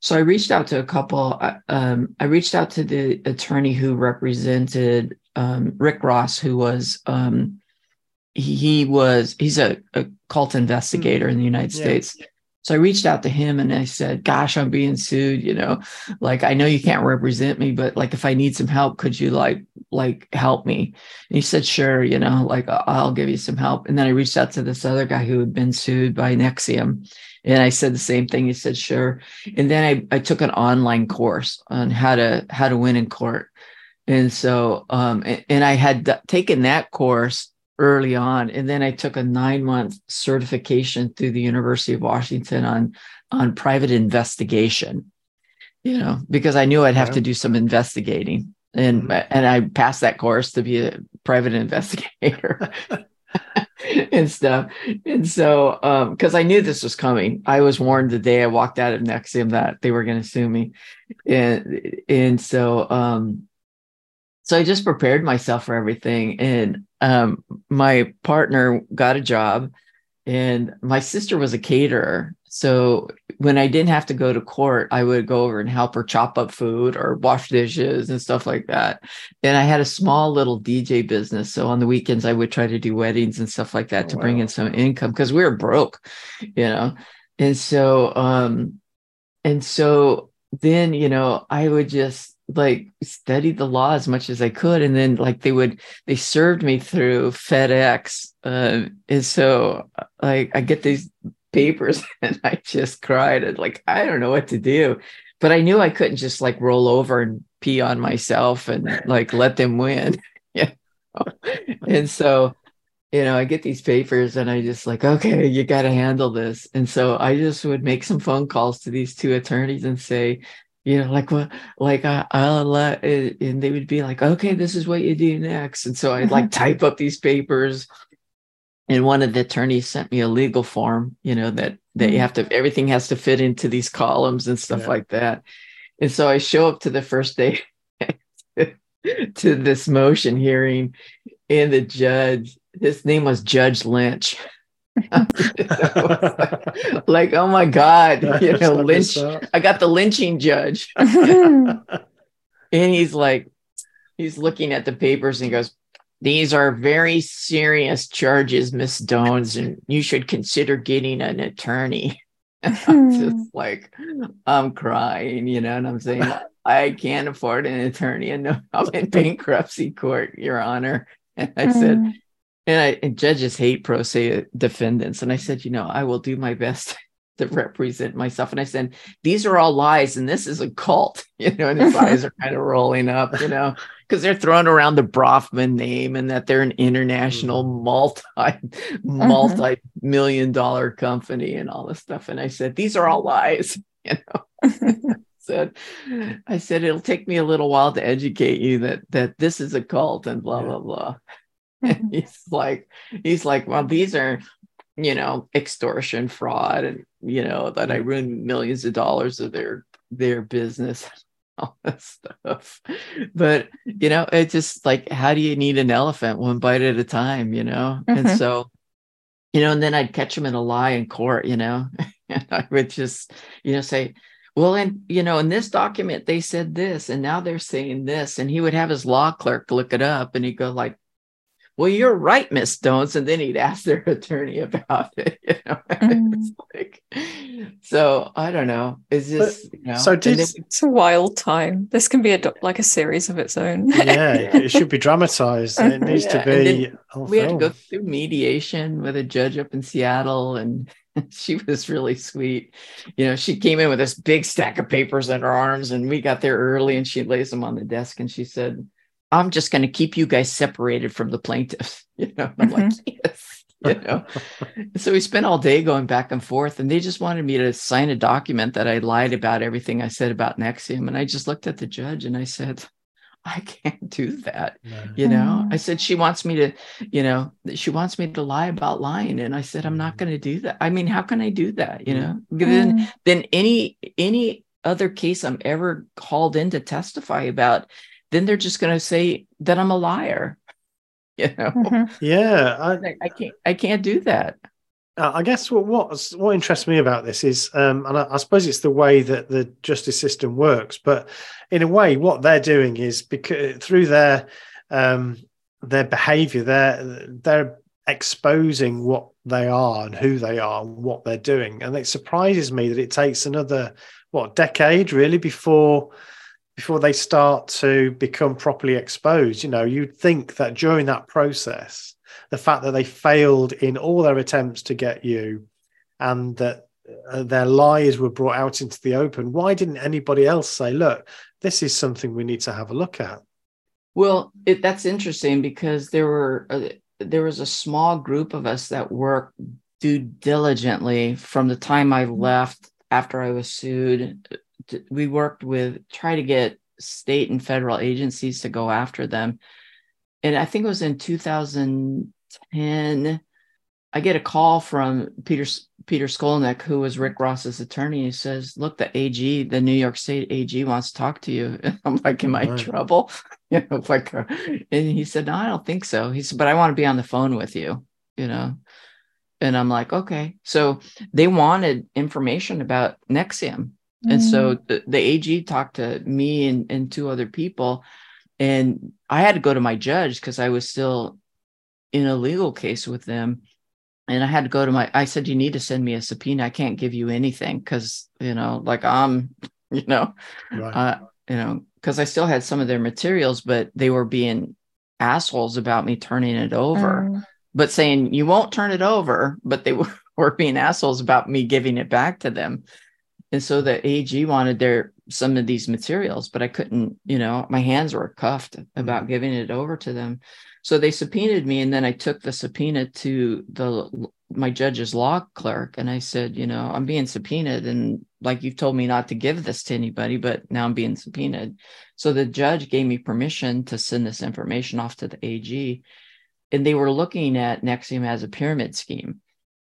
So I reached out to a couple. Uh, um, I reached out to the attorney who represented um, Rick Ross, who was um, he, was he's a, a cult investigator mm-hmm. in the United yeah. States. So I reached out to him and I said, Gosh, I'm being sued, you know, like I know you can't represent me, but like if I need some help, could you like like help me? And he said, Sure, you know, like I'll give you some help. And then I reached out to this other guy who had been sued by NXIVM. And I said the same thing. He said, sure. And then I, I took an online course on how to how to win in court. And so um and, and I had taken that course early on. And then I took a nine month certification through the University of Washington on on private investigation, you know, because I knew I'd have to do some investigating. And mm-hmm. and I passed that course to be a private investigator. and stuff. And so, um, because I knew this was coming, I was warned the day I walked out of NXIVM that they were going to sue me, and and so, um, so I just prepared myself for everything. And um, my partner got a job, and my sister was a caterer, so when I didn't have to go to court, I would go over and help her chop up food or wash dishes and stuff like that. And I had a small little DJ business. So on the weekends, I would try to do weddings and stuff like that oh, to wow. bring in some income because we were broke, you know. And so, um, and so then, you know, I would just like studied the law as much as I could. And then like they would, they served me through FedEx. Uh, and so like I get these papers and I just cried and like I don't know what to do. But I knew I couldn't just like roll over and pee on myself and like let them win. yeah. and so, you know, I get these papers and I just like, okay, you got to handle this. And so I just would make some phone calls to these two attorneys and say, you know, like what, like I, i'll uh, and they would be like, okay, this is what you do next. And so I'd like type up these papers and one of the attorneys sent me a legal form you know that that you mm-hmm. have to everything has to fit into these columns and stuff yeah. like that and so i show up to the first day to this motion hearing and the judge his name was judge lynch like oh my god you know lynch i got the lynching judge and he's like he's looking at the papers and he goes these are very serious charges, Miss Dones, and you should consider getting an attorney. I'm just hmm. like, I'm crying, you know, and I'm saying, I can't afford an attorney, and no, I'm in bankruptcy court, Your Honor. And I said, hmm. And I and judges hate pro se defendants, and I said, you know, I will do my best to represent myself. And I said, these are all lies, and this is a cult, you know, and his eyes are kind of rolling up, you know because they're throwing around the Bronfman name and that they're an international mm-hmm. multi mm-hmm. multi million dollar company and all this stuff. And I said, these are all lies. You know, said I said it'll take me a little while to educate you that that this is a cult and blah blah blah. And he's like, he's like, well, these are you know extortion fraud and you know that i ruined millions of dollars of their their business all that stuff. But you know, it's just like how do you need an elephant one bite at a time, you know? Mm-hmm. And so, you know, and then I'd catch him in a lie in court, you know, and I would just, you know, say, well, and you know, in this document they said this, and now they're saying this, and he would have his law clerk look it up, and he'd go like, well, you're right, Miss Dones. And then he'd ask their attorney about it. You know, mm. like, so I don't know. Is this, you know, so did, it's a wild time. This can be a like a series of its own. yeah, it should be dramatized. It needs yeah, to be. We had to go through mediation with a judge up in Seattle, and she was really sweet. You know, she came in with this big stack of papers in her arms, and we got there early, and she lays them on the desk, and she said I'm just going to keep you guys separated from the plaintiffs. You know, I'm mm-hmm. like, yes, you know. so we spent all day going back and forth, and they just wanted me to sign a document that I lied about everything I said about NXIVM. And I just looked at the judge and I said, I can't do that. No. You know, mm. I said, she wants me to, you know, she wants me to lie about lying. And I said, I'm not mm. going to do that. I mean, how can I do that? You know, mm. then, then any, any other case I'm ever called in to testify about then they're just going to say that I'm a liar. You know? Mm-hmm. Yeah, I, I, can't. I can't do that. Uh, I guess what what what interests me about this is, um, and I, I, suppose it's the way that the justice system works. But in a way, what they're doing is because through their um, their behaviour, they're they're exposing what they are and who they are and what they're doing. And it surprises me that it takes another what decade really before before they start to become properly exposed. You know, you'd think that during that process, the fact that they failed in all their attempts to get you and that uh, their lies were brought out into the open, why didn't anybody else say, look, this is something we need to have a look at? Well, it, that's interesting because there were uh, there was a small group of us that worked due diligently from the time I left after I was sued. We worked with try to get state and federal agencies to go after them, and I think it was in 2010 I get a call from Peter Peter Skolnik, who was Rick Ross's attorney. He says, "Look, the AG, the New York State AG, wants to talk to you." And I'm like, "Am I in trouble?" you know, like, uh, and he said, "No, I don't think so." He said, "But I want to be on the phone with you," you know. And I'm like, "Okay." So they wanted information about NXIVM, and so mm. the, the AG talked to me and, and two other people, and I had to go to my judge because I was still in a legal case with them and I had to go to my, I said, you need to send me a subpoena. I can't give you anything because, you know, like I'm, you know, right. uh, you know, because I still had some of their materials, but they were being assholes about me turning it over, um. but saying you won't turn it over, but they were, were being assholes about me giving it back to them. And so the AG wanted their some of these materials, but I couldn't, you know, my hands were cuffed about mm-hmm. giving it over to them. So they subpoenaed me, and then I took the subpoena to the my judge's law clerk, and I said, you know, I'm being subpoenaed, and like you've told me not to give this to anybody, but now I'm being subpoenaed. So the judge gave me permission to send this information off to the AG, and they were looking at NXIVM as a pyramid scheme.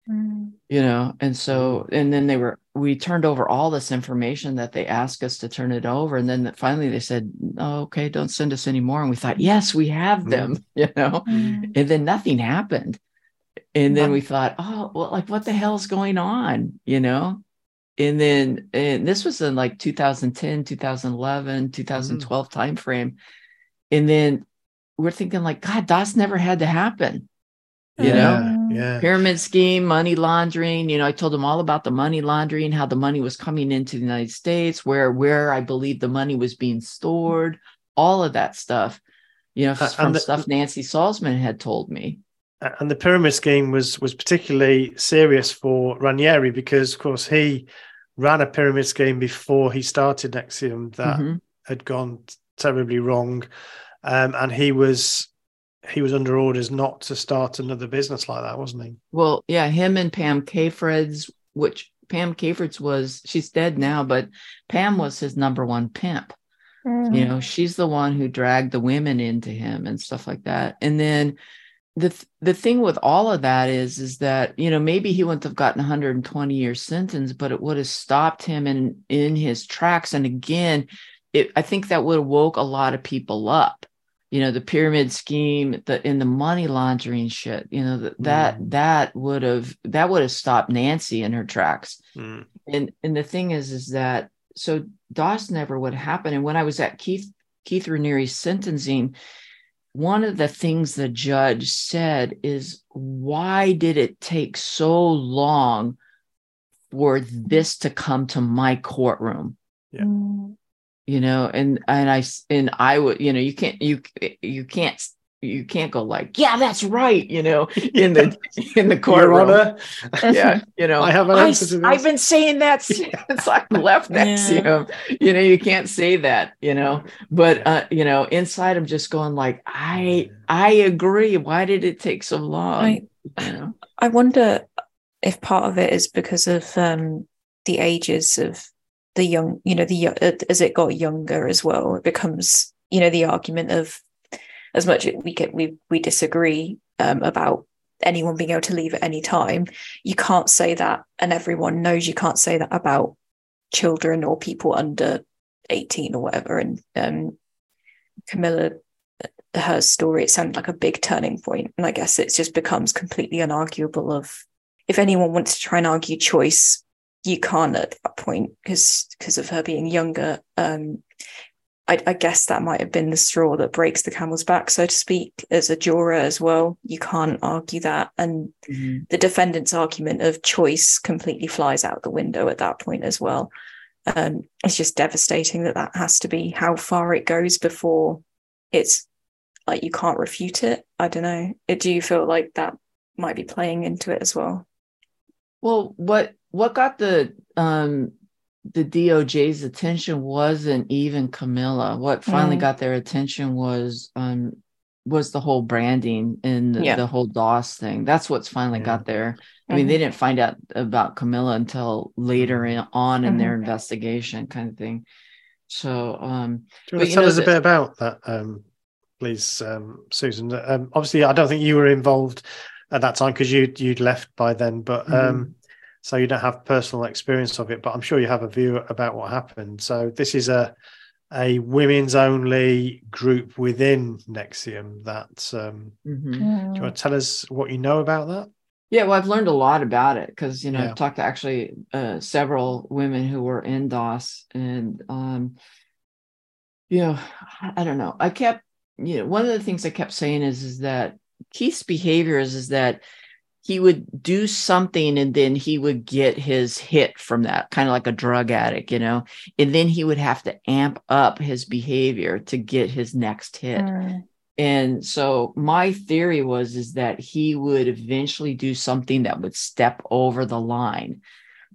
Mm. You know, and so, and then they were, we turned over all this information that they asked us to turn it over. And then finally they said, oh, okay, don't send us anymore. And we thought, yes, we have them, mm. you know, mm. and then nothing happened. And then we thought, oh, well, like what the hell's going on, you know? And then, and this was in like 2010, 2011, 2012 mm. timeframe. And then we're thinking like, God, that's never had to happen you yeah, know yeah. pyramid scheme money laundering you know i told them all about the money laundering how the money was coming into the united states where where i believe the money was being stored all of that stuff you know from the, stuff nancy salzman had told me and the pyramid scheme was was particularly serious for Raniere because of course he ran a pyramid scheme before he started NXIVM that mm-hmm. had gone terribly wrong um, and he was he was under orders not to start another business like that, wasn't he? Well, yeah, him and Pam Cafritz, which Pam Cafritz was, she's dead now, but Pam was his number one pimp. Mm. You know, she's the one who dragged the women into him and stuff like that. And then the th- the thing with all of that is is that you know maybe he wouldn't have gotten 120 year sentence, but it would have stopped him in in his tracks. And again, it, I think that would have woke a lot of people up you know the pyramid scheme the in the money laundering shit you know that that mm. that would have that would have stopped nancy in her tracks mm. and and the thing is is that so dos never would happen and when i was at keith keith raniere's sentencing one of the things the judge said is why did it take so long for this to come to my courtroom yeah. Mm you know and and i and i would you know you can't you you can't you can't go like yeah that's right you know in the in the courtroom. Yeah you know i have an answer to this. i've been saying that since i left NXIVM yeah. you know you can't say that you know but uh you know inside i'm just going like i i agree why did it take so long? I, you know? I wonder if part of it is because of um the ages of the young, you know, the as it got younger as well, it becomes, you know, the argument of as much as we get we we disagree um, about anyone being able to leave at any time, you can't say that, and everyone knows you can't say that about children or people under 18 or whatever. And um, Camilla, her story, it sounded like a big turning point, and I guess it just becomes completely unarguable. Of if anyone wants to try and argue choice you can't at that point because because of her being younger. Um, I, I, guess that might have been the straw that breaks the camel's back, so to speak, as a juror as well. You can't argue that, and mm-hmm. the defendant's argument of choice completely flies out the window at that point as well. Um, it's just devastating that that has to be how far it goes before it's like you can't refute it. I don't know. It, do you feel like that might be playing into it as well? Well, what what got the um the DOJ's attention wasn't even Camilla. What finally mm. got their attention was um was the whole branding and the, yeah. the whole DOS thing. That's what's finally yeah. got there. I mean, they mm-hmm. didn't find out about Camilla until later mm-hmm. in, on in mm-hmm. their investigation, kind of thing. So, um, do you want to tell us a bit about that, um, please, um, Susan? Um, obviously, I don't think you were involved at that time because you you'd left by then, but um, mm-hmm. So you don't have personal experience of it. But I'm sure you have a view about what happened. So this is a a women's only group within NXIVM. That um, mm-hmm. do you want to tell us what you know about that? Yeah, well, I've learned a lot about it because you know yeah. I've talked to actually uh, several women who were in DOS, and um, you know, I don't know. I kept, you know, one of the things I kept saying is is that Keith's behavior is is that he would do something and then he would get his hit from that, kind of like a drug addict, you know, and then he would have to amp up his behavior to get his next hit. Mm. And so my theory was is that he would eventually do something that would step over the line,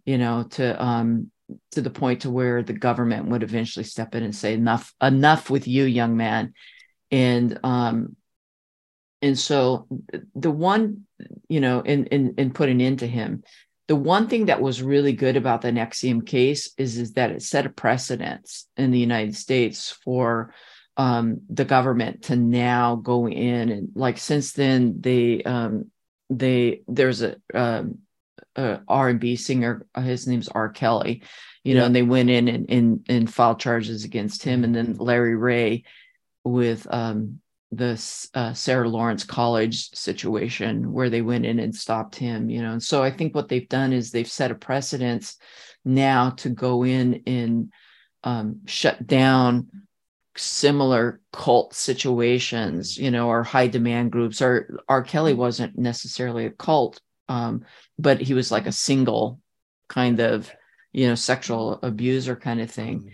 you know, to um to the point to where the government would eventually step in and say enough enough with you young man and um and so the one you know in in in putting into him the one thing that was really good about the NXIVM case is is that it set a precedence in the United States for um, the government to now go in and like since then they um, they there's a, um, a R&B singer his name's R. Kelly you know and they went in and, and and filed charges against him. And then Larry Ray with um, the uh, Sarah Lawrence College situation where they went in and stopped him, you know. And so I think what they've done is they've set a precedence now to go in and um, shut down similar cult situations, you know, or high demand groups. Or R. Kelly wasn't necessarily a cult, um, but he was like a single kind of, you know, sexual abuser kind of thing. Mm-hmm.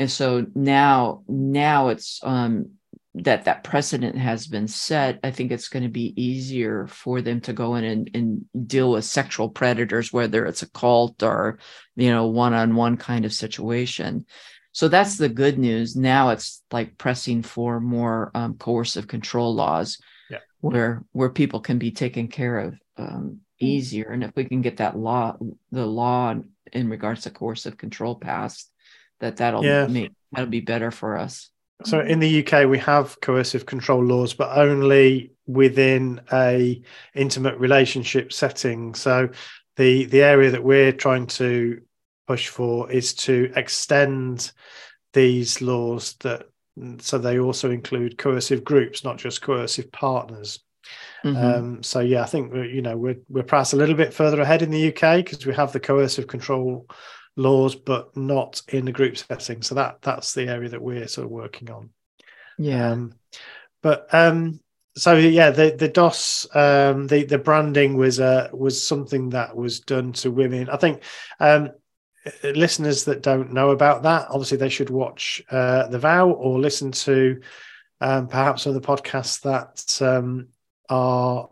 And so now, now it's um, that that precedent has been set. I think it's going to be easier for them to go in and, and deal with sexual predators, whether it's a cult or, you know, one-on-one kind of situation so that's the good news. Now it's like pressing for more um, coercive control laws, yeah. where where people can be taken care of um, easier. And if we can get that law, the law in regards to coercive control passed, that that'll yeah. make that'll be better for us. So in the UK, we have coercive control laws, but only within a intimate relationship setting. So the the area that we're trying to push for is to extend these laws that so they also include coercive groups, not just coercive partners. Mm-hmm. Um, so yeah, I think you know we're we're perhaps a little bit further ahead in the UK because we have the coercive control laws, but not in the group setting. So that that's the area that we're sort of working on. Yeah. Um, but um, so yeah, the the DOS um, the the branding was uh, was something that was done to women. I think um, listeners that don't know about that, obviously they should watch uh, The Vow or listen to um, perhaps other podcasts that um, are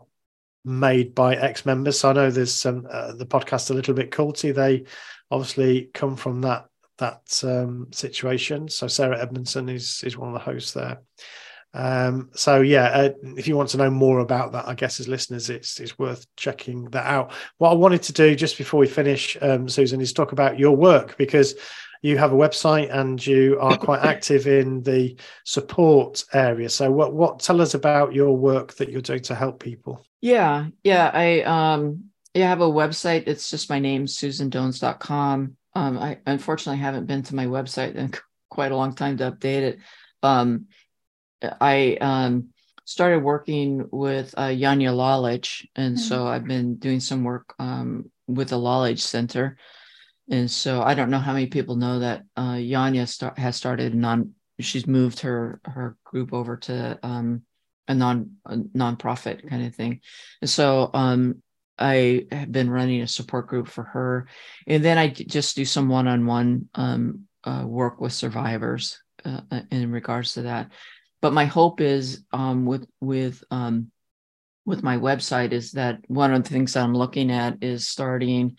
made by ex-members. So I know there's some uh, the podcast a little bit culty. They obviously come from that that um, situation. So Sarah Edmondson is is one of the hosts there. Um, so yeah, uh, if you want to know more about that, I guess as listeners, it's it's worth checking that out. What I wanted to do just before we finish, um, Susan, is talk about your work because you have a website and you are quite active in the support area. So what what tell us about your work that you're doing to help people? Yeah, yeah, I um yeah, I have a website. It's just my name, susandones.com. Um, I unfortunately haven't been to my website in quite a long time to update it. Um, I um, started working with uh, Janja Lalich, and mm-hmm. so I've been doing some work um, with the Lalich Center. And so I don't know how many people know that uh, Janja start, has started non. She's moved her her group over to um, a non a nonprofit kind of thing, and so um, I have been running a support group for her, and then I just do some one on one work with survivors uh, in regards to that but my hope is um, with with um, with my website is that one of the things that I'm looking at is starting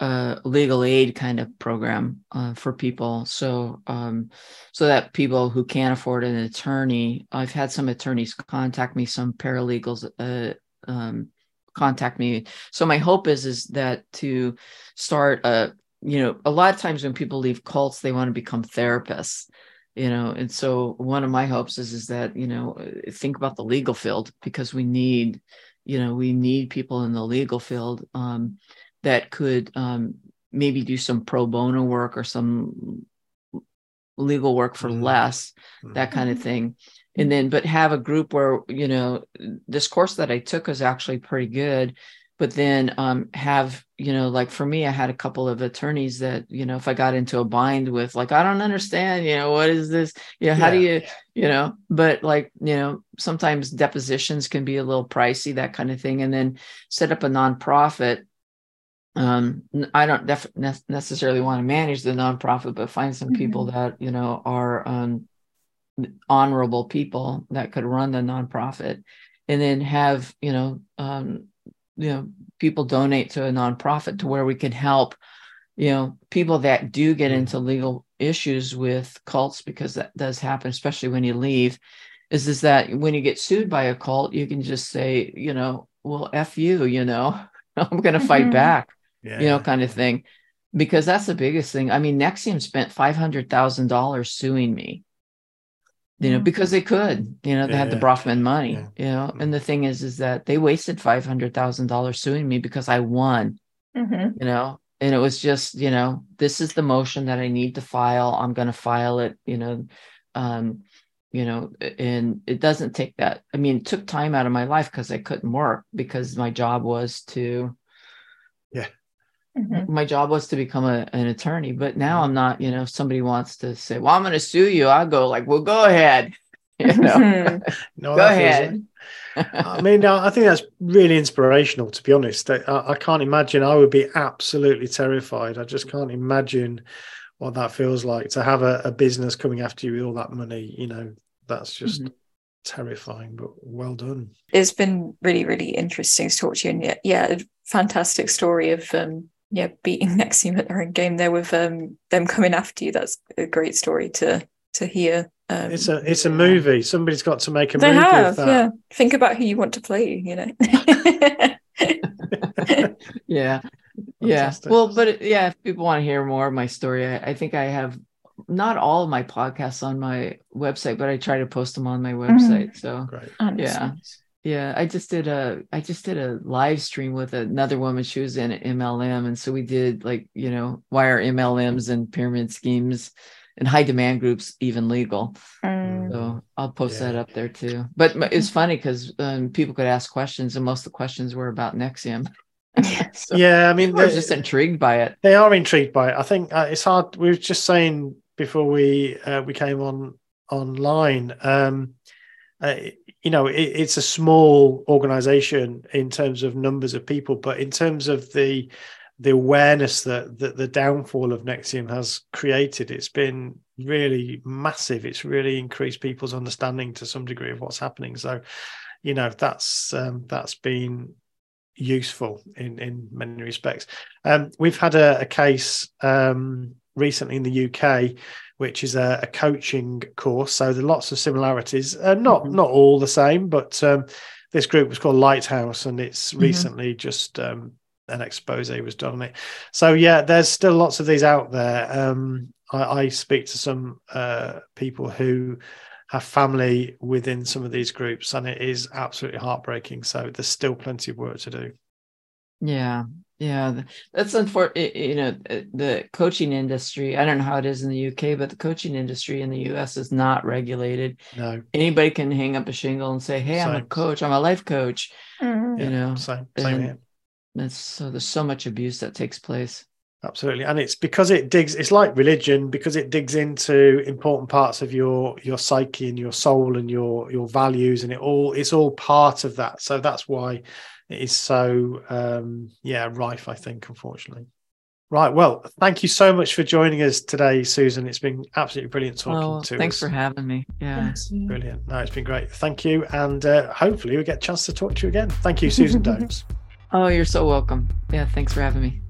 a legal aid kind of program uh, for people. So, um, so that people who can't afford an attorney, I've had some attorneys contact me, some paralegals uh, um, contact me. So my hope is is that to start a, you know, a lot of times when people leave cults, they want to become therapists you know and so one of my hopes is is that you know think about the legal field because we need you know we need people in the legal field um, that could um, maybe do some pro bono work or some legal work for mm-hmm. less mm-hmm. that kind of thing and then but have a group where you know this course that i took was actually pretty good but then um, have you know like for me i had a couple of attorneys that you know if i got into a bind with like i don't understand you know what is this you know how yeah. do you you know but like you know sometimes depositions can be a little pricey that kind of thing and then set up a nonprofit um i don't def- necessarily want to manage the nonprofit but find some mm-hmm. people that you know are um honorable people that could run the nonprofit and then have you know um you know people donate to a nonprofit to where we can help you know people that do get mm-hmm. into legal issues with cults because that does happen especially when you leave is is that when you get sued by a cult you can just say you know well f you you know i'm going to fight mm-hmm. back yeah. you know kind of thing because that's the biggest thing i mean NXIVM spent $500000 suing me you know, mm-hmm. because they could, you know, they yeah, had the Bronfman money, yeah. you know, and the thing is, is that they wasted five hundred thousand dollars suing me because I won, mm-hmm. you know, and it was just, you know, this is the motion that I need to file. I'm going to file it, you know, um, you know, and it doesn't take that. I mean, it took time out of my life because I couldn't work because my job was to, Mm-hmm. My job was to become a, an attorney, but now mm-hmm. I'm not. You know, if somebody wants to say, "Well, I'm going to sue you," I go like, "Well, go ahead." You know, no, go ahead. I mean, I think that's really inspirational. To be honest, I, I can't imagine. I would be absolutely terrified. I just can't imagine what that feels like to have a, a business coming after you with all that money. You know, that's just. Mm-hmm terrifying, but well done. It's been really, really interesting to talk to you. And yeah, yeah, fantastic story of um, yeah, beating NXIVM at their own game there with um, them coming after you. That's a great story to to hear. Um, it's a it's a movie. Somebody's got to make a they movie. Have, yeah. Think about who you want to play. You know. yeah. Yeah. Well, but yeah, if people want to hear more of my story, I, I, think I have not all of my podcasts on my website, but I try to post them on my mm-hmm. website. Mm-hmm. So Great. yeah. Yeah, I just did a I just did a live stream with another woman. She was in MLM, and so we did like you know why are MLMs and pyramid schemes and high demand groups even legal? Mm. So I'll post yeah. that up there too. But it's funny because um, people could ask questions, and most of the questions were about NXIVM. so yeah, I mean, they're just intrigued by it. They are intrigued by it. I think uh, it's hard. We were just saying before we uh, we came on online. Um, uh, you know, it, it's a small organization in terms of numbers of people, but in terms of the the awareness that, that the downfall of NXIVM has created, it's been really massive. It's really increased people's understanding to some degree of what's happening. So, you know, that's um, that's been useful in in many respects. Um, we've had a, a case um, recently in the UK which is a, a, coaching course. So there are lots of similarities, uh, not mm-hmm. not all the same, but um, this group was called Lighthouse, and it's mm-hmm. recently just um, an expose was done on it. So yeah, there's still lots of these out there. Um, I, I, speak to some uh, people who have family within some of these groups, and it is absolutely heartbreaking. So there's still plenty of work to do. Yeah, yeah, that's unfortunate. You know, uh, the coaching industry, I don't know how it is in the UK, but the coaching industry in the US is not regulated. No. Anybody can hang up a shingle and say, Hey, same. I'm a coach, I'm a life coach. Mm-hmm. You know, same, same here. That's so there's so much abuse that takes place. Absolutely. And it's because it digs, it's like religion, because it digs into important parts of your your psyche and your soul and your your values, and it all it's all part of that. So that's why is so um, yeah rife. I think, unfortunately. Right. Well, thank you so much for joining us today, Susan. It's been absolutely brilliant talking oh, to thanks us. for having me. Yeah. Brilliant. No, it's been great. Thank you. And uh, hopefully we get a chance to talk to you again. Thank you, Susan Dones. Oh, you're so welcome. Yeah. Thanks for having me.